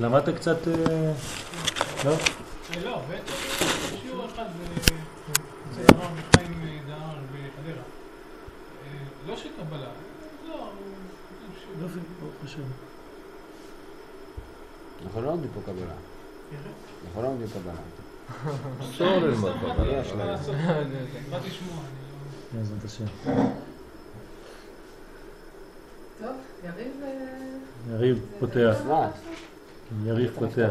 למדת קצת... אה, לא? אה, לא, בעצם שיעור אחד אצל הרב חיים דהר בחדרה. אה, לא של קבלה, לא, יופי, ברוך השם. אנחנו לא לומדים פה קבלה. אנחנו לא לומדים קבלה. אסור ללמוד קבלה. יש להם. באתי לשמוע, לא... בעזרת השם. טוב, יריב... יריב פותח. יריב פותח.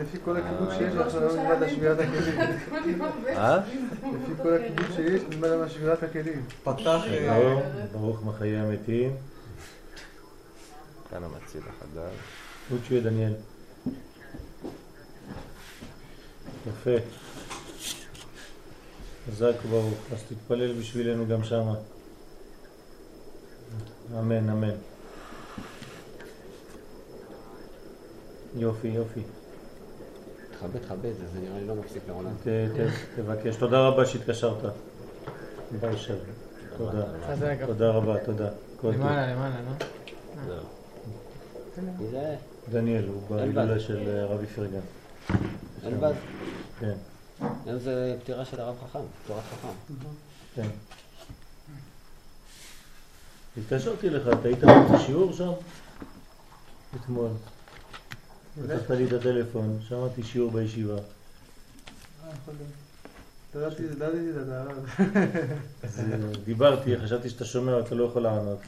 לפי כל הכיבוד שיש, אנחנו לא נלמד על שבירת הכלים. אה? לפי כל הכיבוד שיש, נלמד על שבירת הכלים. פתח... שלום, ברוך מחיי המתים. כאן המציל החדש. לוצ'י דניאל. יפה. חזק וברוך. אז תתפלל בשבילנו גם שמה. אמן, אמן. יופי, יופי. תכבד, תכבד, זה זה נראה לי לא מפסיק לעולם. תבקש. תודה רבה שהתקשרת. ביי שלום. תודה. תודה רבה, תודה. למעלה, למעלה, לא? מי זה? דניאל, הוא. בהילולה של אה, רבי פרגן. אלבז? כן, היום זה פטירה של הרב חכם, תורת חכם. כן. התקשרתי לך, אתה היית בשיעור שם? אתמול. לקחת לי את הטלפון, שמעתי שיעור בישיבה. אה. אז אה, דיברתי, חשבתי שאתה שומע, אתה לא יכול לענות.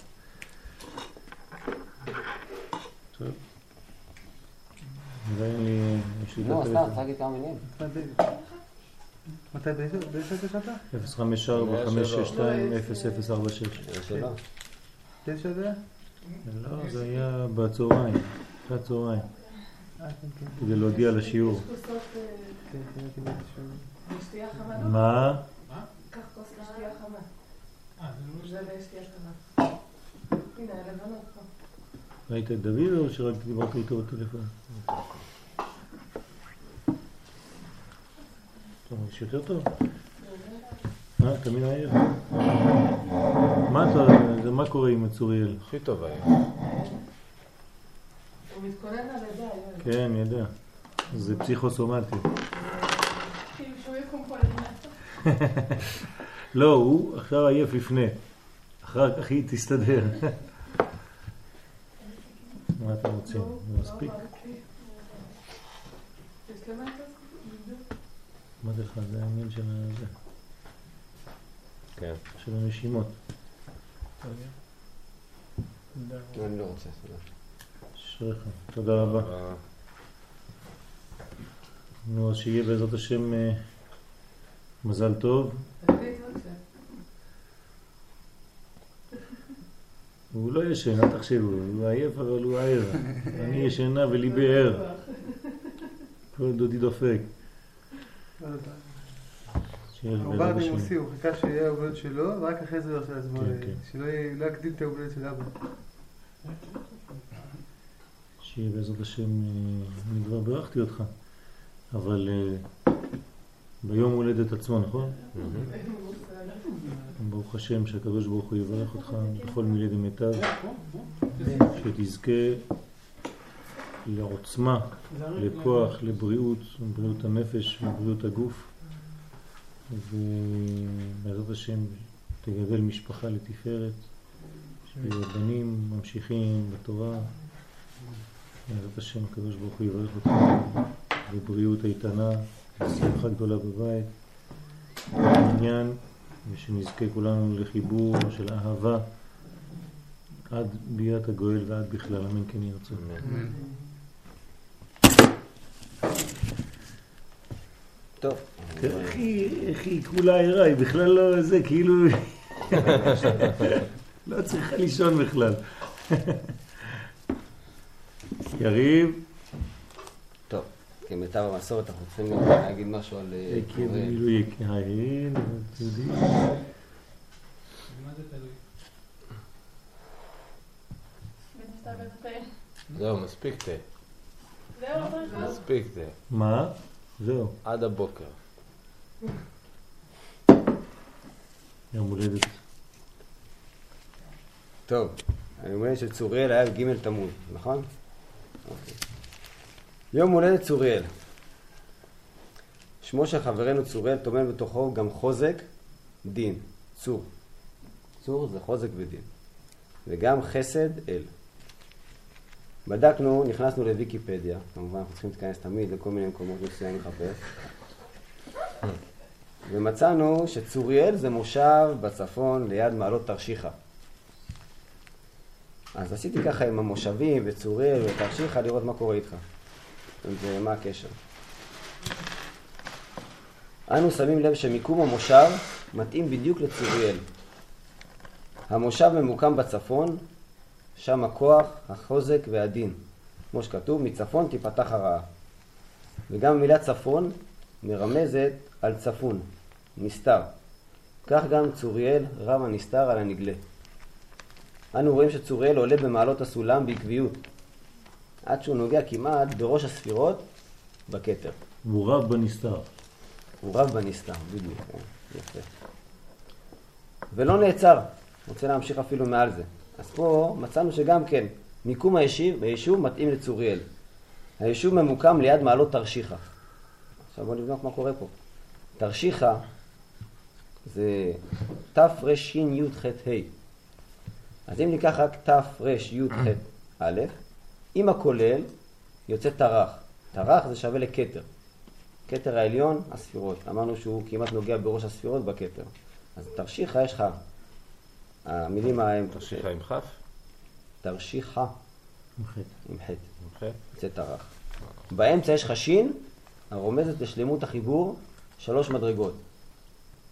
טוב. ואין לי... נו, סתם, להגיד כמה מילים. מתי, באיזה שעה התקשרת? 054-562-0046. זה שלו. באיזה שעה זה היה? לא, זה היה בצהריים, אחרי הצהריים. כדי להודיע לשיעור. כוסות אה, לא? מה? קח כוס לשתייה חמה. אה, זה לא... זה לשתייה חמה. הנה, הלבנות פה. ראית את דוד או שרק דיברת איתו בטלפון? טוב, יש יותר טוב? מה, אתה מן העיר? מה אתה, זה מה קורה עם הצוריאל? הכי טוב היה. הוא מתכונן על לידה, יואל. כן, אני יודע. זה פסיכוסומטי. כאילו שהוא יקום כל הזמן. לא, הוא עכשיו עייף לפני. אחר כך היא תסתדר. מה אתם רוצים? לא, זה מספיק? לא זה? מה זה לך? זה העניין של הזה, כן. של הנשימות. לא, אני לא רוצה. תודה. אשריך. תודה רבה. נו, אז שיהיה בעזרת השם אה, מזל טוב. הוא לא ישן, אל תחשבו, הוא עייף אבל הוא ער. אני ישנה וליבי ער. כל דודי דופק. השם. נימוסי, הוא חיכה שיהיה העובד שלו, ורק אחרי זה הוא עושה לעצמו, כן, כן. שלא לא יקדים את העובד של אבא. שיהיה בעזרת השם, אה, אני כבר בירכתי אותך, אבל אה, ביום הולדת עצמו, נכון? ברוך השם שהקדוש ברוך הוא יברך אותך בכל מילי דמיטב, שתזכה לעוצמה, לכוח, לבריאות, בריאות הנפש ובריאות הגוף, ובעזרת השם תגדל משפחה לתפארת, שיהיו בנים ממשיכים בתורה, בעזרת השם הקדוש ברוך הוא יברך אותך בבריאות איתנה, בשמחה גדולה בבית, בעניין, ושנזכה כולנו לחיבור של אהבה עד ביאת הגואל ועד בכלל, אמן כן רצון. אמן. טוב. תראה איך היא- כולה ערה, היא בכלל לא זה, כאילו... לא צריכה לישון בכלל. יריב. כמיטב המסורת אנחנו צריכים להגיד משהו על אה, יודעים. מה זה תלוי? זהו, מספיק תה. זהו, מספיק תה. מה? זהו, עד הבוקר. יום הולדת. טוב. אני אומר שצוריאל היה ג' תמוז, נכון? אוקיי. יום הולדת צוריאל. שמו של חברנו צוריאל טומן בתוכו גם חוזק, דין, צור. צור זה חוזק ודין. וגם חסד, אל. בדקנו, נכנסנו לוויקיפדיה, כמובן אנחנו צריכים להתכנס תמיד לכל מיני מקומות מסוימים לחפש, ומצאנו שצוריאל זה מושב בצפון ליד מעלות תרשיחא. אז עשיתי ככה עם המושבים וצוריאל ותרשיחא לראות מה קורה איתך. ומה הקשר. אנו שמים לב שמיקום המושב מתאים בדיוק לצוריאל. המושב ממוקם בצפון, שם הכוח, החוזק והדין. כמו שכתוב, מצפון תיפתח הרעה. וגם המילה צפון מרמזת על צפון, נסתר. כך גם צוריאל רם הנסתר על הנגלה. אנו רואים שצוריאל עולה במעלות הסולם בעקביות, עד שהוא נוגע כמעט בראש הספירות בכתר. הוא רב בנסתר. הוא רב בנסתר, בדיוק, כן, יפה. ולא נעצר, רוצה להמשיך אפילו מעל זה. אז פה מצאנו שגם כן, מיקום היישוב, היישוב מתאים לצוריאל. היישוב ממוקם ליד מעלות תרשיחא. עכשיו בואו נבדוק מה קורה פה. תרשיחא זה תרי"ח ה'. אז אם ניקח רק תרי"ח א', עם הכולל יוצא טרח. טרח זה שווה לכתר. כתר העליון, הספירות. אמרנו שהוא כמעט נוגע בראש הספירות בכתר. אז תרשיחא יש לך, המילים ההם... תרשיחא עם כף? תרשיחא עם חטא. עם חטא. עם חטא? יוצא טרח. באמצע יש לך שין, הרומזת לשלמות החיבור, שלוש מדרגות.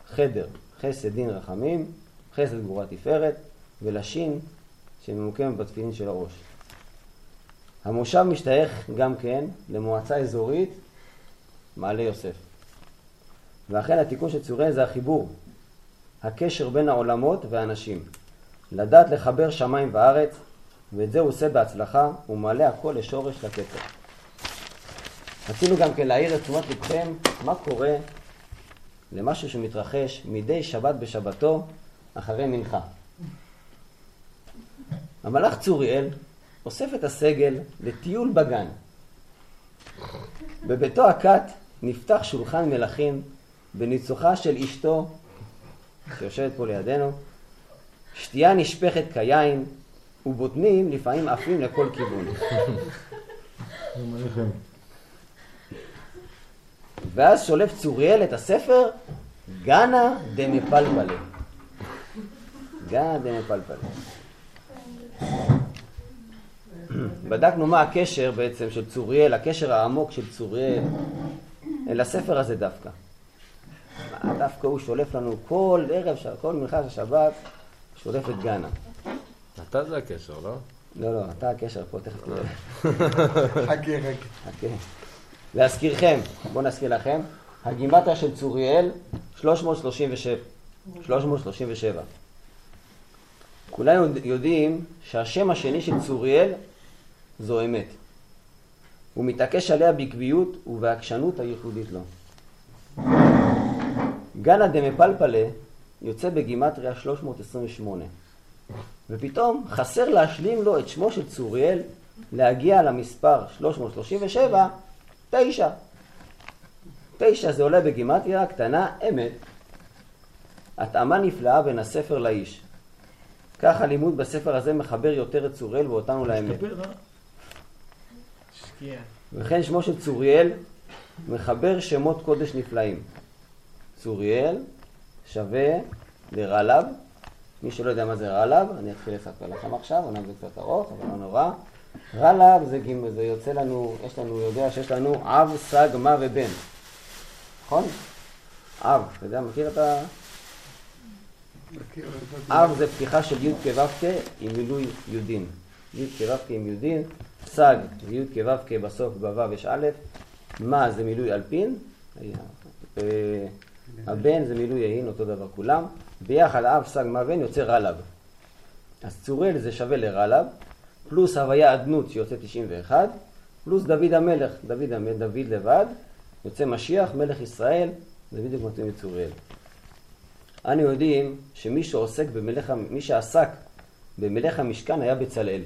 חדר, חסד, דין, רחמים, חסד, גבורה, תפארת, ולשין שממוקמת בתפילין של הראש. המושב משתייך גם כן למועצה אזורית מעלה יוסף. ואכן התיקון של צוריאל זה החיבור, הקשר בין העולמות והאנשים. לדעת לחבר שמיים וארץ, ואת זה הוא עושה בהצלחה, הוא מעלה הכל לשורש לכתר. רצינו גם כן להעיר את תשומת לבכם מה קורה למשהו שמתרחש מדי שבת בשבתו אחרי מנחה. המלאך צוריאל אוסף את הסגל לטיול בגן. בביתו הכת נפתח שולחן מלכים בניצוחה של אשתו, שיושבת פה לידינו, שתייה נשפכת כיין, ובוטנים לפעמים עפים לכל כיוון. ואז שולף צוריאל את הספר גנה דמפלפלה. גנה דמפלפלה. בדקנו מה הקשר בעצם של צוריאל, הקשר העמוק של צוריאל אל הספר הזה דווקא. מה דווקא הוא שולף לנו כל ערב, כל מנחה של שבת, שולף את גנה. אתה זה הקשר, לא? לא, לא, אתה הקשר פה, תכף תראה. חכה, חכה. חכה. להזכירכם, בואו נזכיר לכם, הגימטריה של צוריאל 337. 337. כולנו יודעים שהשם השני של צוריאל זו אמת. הוא מתעקש עליה בעקביות ובעקשנות הייחודית לו. גנא דמפלפלה יוצא בגימטריה 328. ופתאום חסר להשלים לו את שמו של צוריאל להגיע למספר 337, תשע. תשע זה עולה בגימטריה קטנה אמת. התאמה נפלאה בין הספר לאיש. כך הלימוד בספר הזה מחבר יותר את צוריאל ואותנו לאמת. שקיע. וכן שמו של צוריאל מחבר שמות קודש נפלאים. צוריאל שווה לרלב. מי שלא יודע מה זה רלב, אני אתחיל לספר לכם עכשיו, אומנם זה קצת ארוך, אבל לא נורא. רלב זה, גימ- זה יוצא לנו, יש לנו, יודע שיש לנו אב, סג, מה ובן. נכון? אב, אתה יודע, מכיר את ה... אב זה פתיחה של י' כו' עם מילוי יודין. י' כו' עם יודין, סג י' כו' בסוף בו' יש א', מה זה מילוי אלפין, אה, הבן זה מילוי יהין, אותו דבר כולם, ביחד אב, סג, מה בן יוצא רלב. אז צורל זה שווה לרלב, פלוס הוויה אדנות שיוצא 91, פלוס דוד המלך, דוד, המ- דוד לבד, יוצא משיח, מלך ישראל, זה בדיוק מתאים לצוריאל. אנו יודעים שמי שעוסק במלאכה, מי שעסק במלאך המשכן היה בצלאל.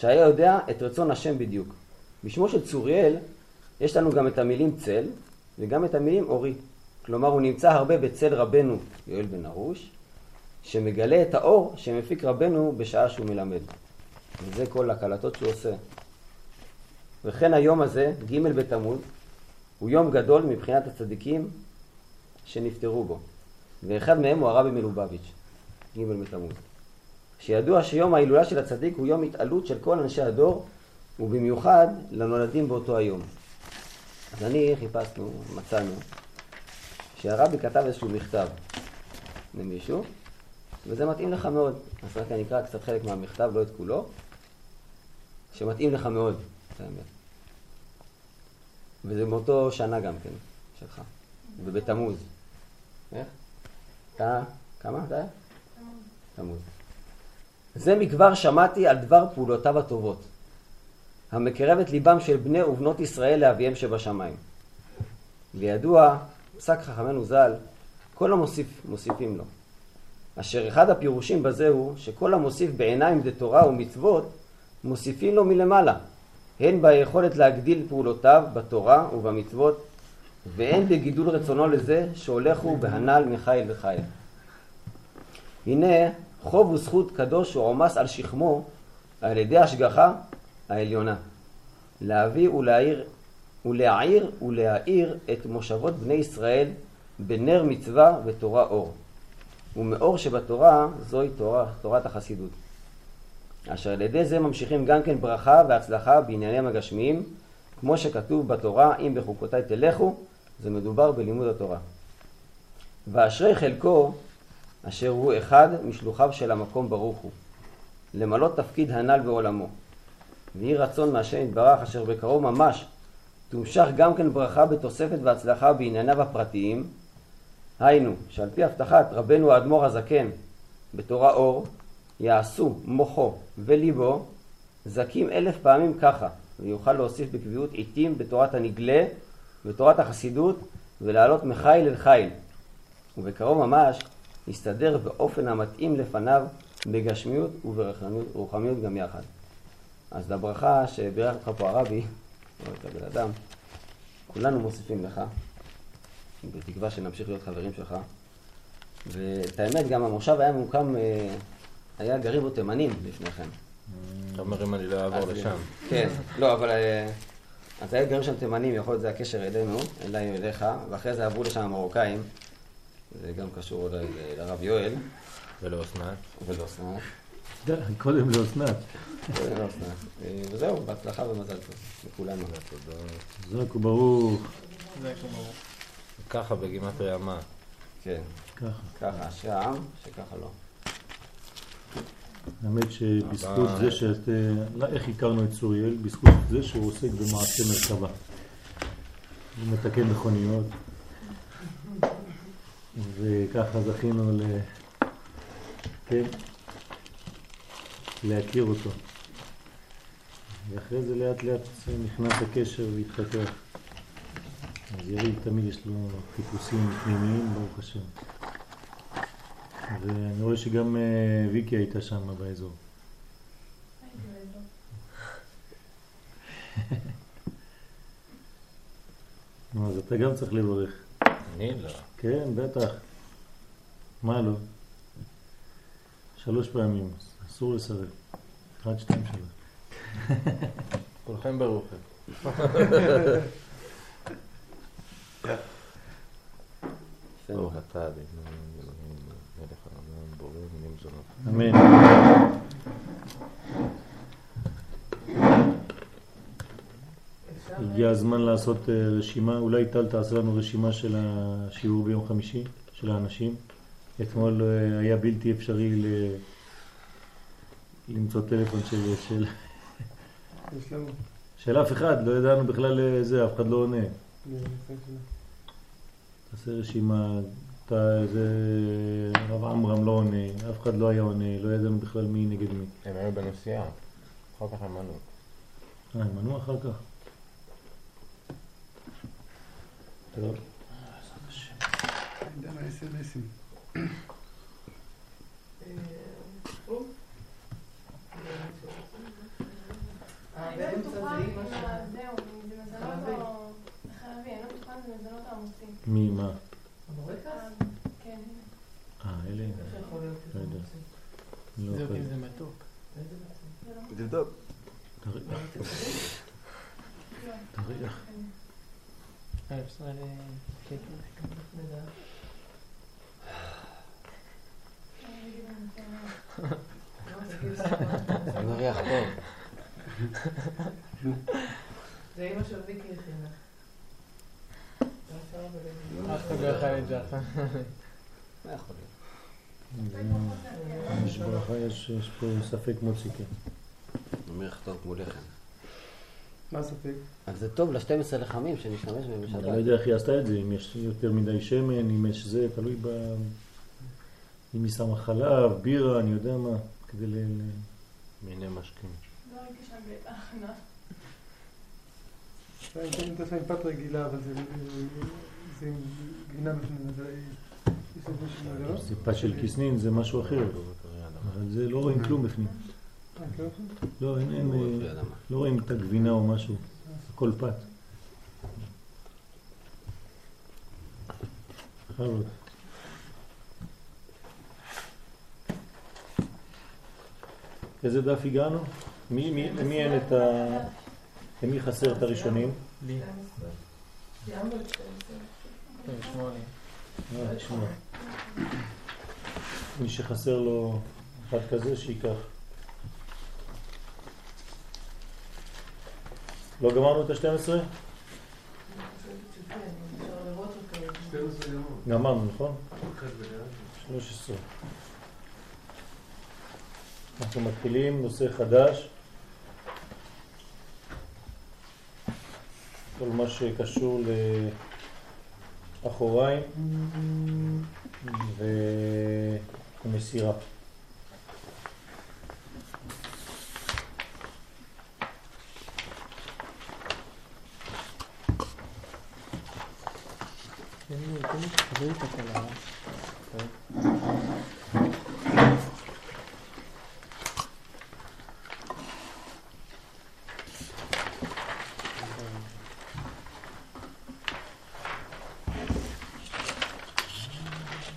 שהיה יודע את רצון השם בדיוק. בשמו של צוריאל יש לנו גם את המילים צל וגם את המילים אורי. כלומר, הוא נמצא הרבה בצל רבנו יואל בן ארוש, שמגלה את האור שמפיק רבנו בשעה שהוא מלמד. וזה כל הקלטות שהוא עושה. וכן היום הזה, ג' בתמוז, הוא יום גדול מבחינת הצדיקים שנפטרו בו. ואחד מהם הוא הרבי מלובביץ', ג' בתמוז. שידוע שיום ההילולה של הצדיק הוא יום התעלות של כל אנשי הדור, ובמיוחד לנולדים באותו היום. אז אני חיפשנו, מצאנו, שהרבי כתב איזשהו מכתב למישהו, וזה מתאים לך מאוד. אז רק אני אקרא קצת חלק מהמכתב, לא את כולו, שמתאים לך מאוד, את האמת. וזה מאותו שנה גם כן, שלך, ובתמוז. איך? אתה, כמה אתה? תמוז. זה מכבר שמעתי על דבר פעולותיו הטובות, המקרב את ליבם של בני ובנות ישראל לאביהם שבשמיים. וידוע, פסק חכמנו ז"ל, כל המוסיף מוסיפים לו. אשר אחד הפירושים בזה הוא שכל המוסיף בעיניים דתורה ומצוות מוסיפים לו מלמעלה, הן ביכולת להגדיל פעולותיו בתורה ובמצוות, והן בגידול רצונו לזה שהולכו בהנ"ל מחיל וחיל. הנה חוב וזכות קדוש שעומס על שכמו על ידי השגחה העליונה, להביא ולהעיר, ולהעיר ולהאיר את מושבות בני ישראל בנר מצווה ותורה אור. ומאור שבתורה זוהי תורה, תורת החסידות. אשר על ידי זה ממשיכים גם כן ברכה והצלחה בעניינים הגשמיים, כמו שכתוב בתורה, אם בחוקותיי תלכו, זה מדובר בלימוד התורה. ואשרי חלקו, אשר הוא אחד משלוחיו של המקום ברוך הוא, למלא תפקיד הנ"ל בעולמו. ויהי רצון מהשם יתברך, אשר בקרוב ממש תומשך גם כן ברכה בתוספת והצלחה בענייניו הפרטיים, היינו, שעל פי הבטחת רבנו האדמו"ר הזקן בתורה אור, יעשו מוחו וליבו זכים אלף פעמים ככה, ויוכל להוסיף בקביעות עיתים בתורת הנגלה ובתורת החסידות ולעלות מחיל אל חיל. ובקרוב ממש יסתדר באופן המתאים לפניו בגשמיות וברוחמיות גם יחד. אז לברכה שבירך אותך פה הרבי, או את הבן אדם, כולנו מוסיפים לך, בתקווה שנמשיך להיות חברים שלך. ואת האמת, גם המושב היה ממוקם, אה, היה גרים בו תימנים לפני כן. אתה אומר אם אני לא אעבור לשם. כן, לא, אבל... אה, אז היה גרים שם תימנים, יכול להיות זה הקשר אלינו, אליי אליך, ואחרי זה עברו לשם המרוקאים, זה גם קשור אולי לרב יואל, ולאסנת. ולאסנת, די, קודם לאסנת. ולאסנת. אה, וזהו, בהצלחה ומזל טוב לכולנו. תודה. חזק וברוך. זה כמו ברור. ככה בגימטריה מה? כן, ככה. ככה, העם שככה לא. האמת שבזכות זה שאת... אה, לא, איך הכרנו את צוריאל? בזכות זה שהוא עוסק במעשה מרכבה. הוא מתקן מכוניות. וככה זכינו ל... כן? להכיר אותו. ואחרי זה לאט לאט נכנס הקשר והתפתח. אז יריב תמיד יש לו חיפושים פנימיים, ברוך השם. ואני רואה שגם אה, ויקי הייתה שם באזור. אז אתה גם צריך לברך. אני לא. כן, בטח. מה לא? שלוש פעמים, אסור לסרב. אחד, שתיים, שלוש. כולכם ברוכים. יפה ברוך מאוד. אתה אדינו, אלוהים, מלך העולם, בורא מינים זונות. אמן. הגיע הזמן לעשות אה, רשימה, אולי טל תעשה לנו רשימה של השיעור ביום חמישי, של האנשים. אתמול אה, היה בלתי אפשרי ל... למצוא טלפון של, של. של אף אחד, לא ידענו בכלל אה, זה, אף אחד לא עונה. של- תעשה רשימה, אתה, זה, הרב עמרם לא עונה, אף אחד לא היה עונה, לא ידענו בכלל מי נגד מי. הם היו בנסיעה. אחר כך הם ענו. אה, הם ענו אחר כך? טוב. עידן ה-SMSים. אני לא באמצע בטוחה זה אם אימא ה- שלה. זהו, אם זה מזונות או... חלבי, אני לא בטוחה אם זה מזונות או עמוסים. מי, מה? הבורקס? כן. אה, אלה? איך יכול להיות לא יודע. לא זהו, יכול. כי זה מתוק. איזה בעצם? זה לא... תבדוק. תריח, לא. תריח. אה, אפשר ל... כן. נדע. אני אגיד להם, לא, תגיד סבבה. זה מריח טוב. זה אימא של ויקי הכינה. זה- יש ברכה, יש פה ספק. זה מריח טוב כמו לחם. מה הספק? אז זה טוב ל-12 לחמים שנשתמש בהם אני לא. יודע איך היא עשתה את זה, אם יש יותר מדי שמן, אם יש זה, תלוי ב... אם היא שמה חלב, בירה, אני יודע מה, כדי ל... ל- מיני משקים. לא הייתי שם. אם תעשה עם פת רגילה, אבל זה עם גינה בפנים, לא? פת של כיסנין, זה משהו אחר, אבל זה לא רואים כלום בפנים. אה, כן? לא, אין, לא אה. לא רואים את הגבינה או משהו, הכל פת. בכבוד. איזה דף הגענו? מי, אין את ה... למי חסר את הראשונים? לי. סיימנו את 12. שמונה. אה. מי שחסר לו אחד כזה, שייקח. לא גמרנו את ה-12? אני חושבת שכן, אפשר לראות אותו. גמרנו, נכון? 13. אנחנו מתחילים נושא חדש. כל מה שקשור לאחוריים ומסירה.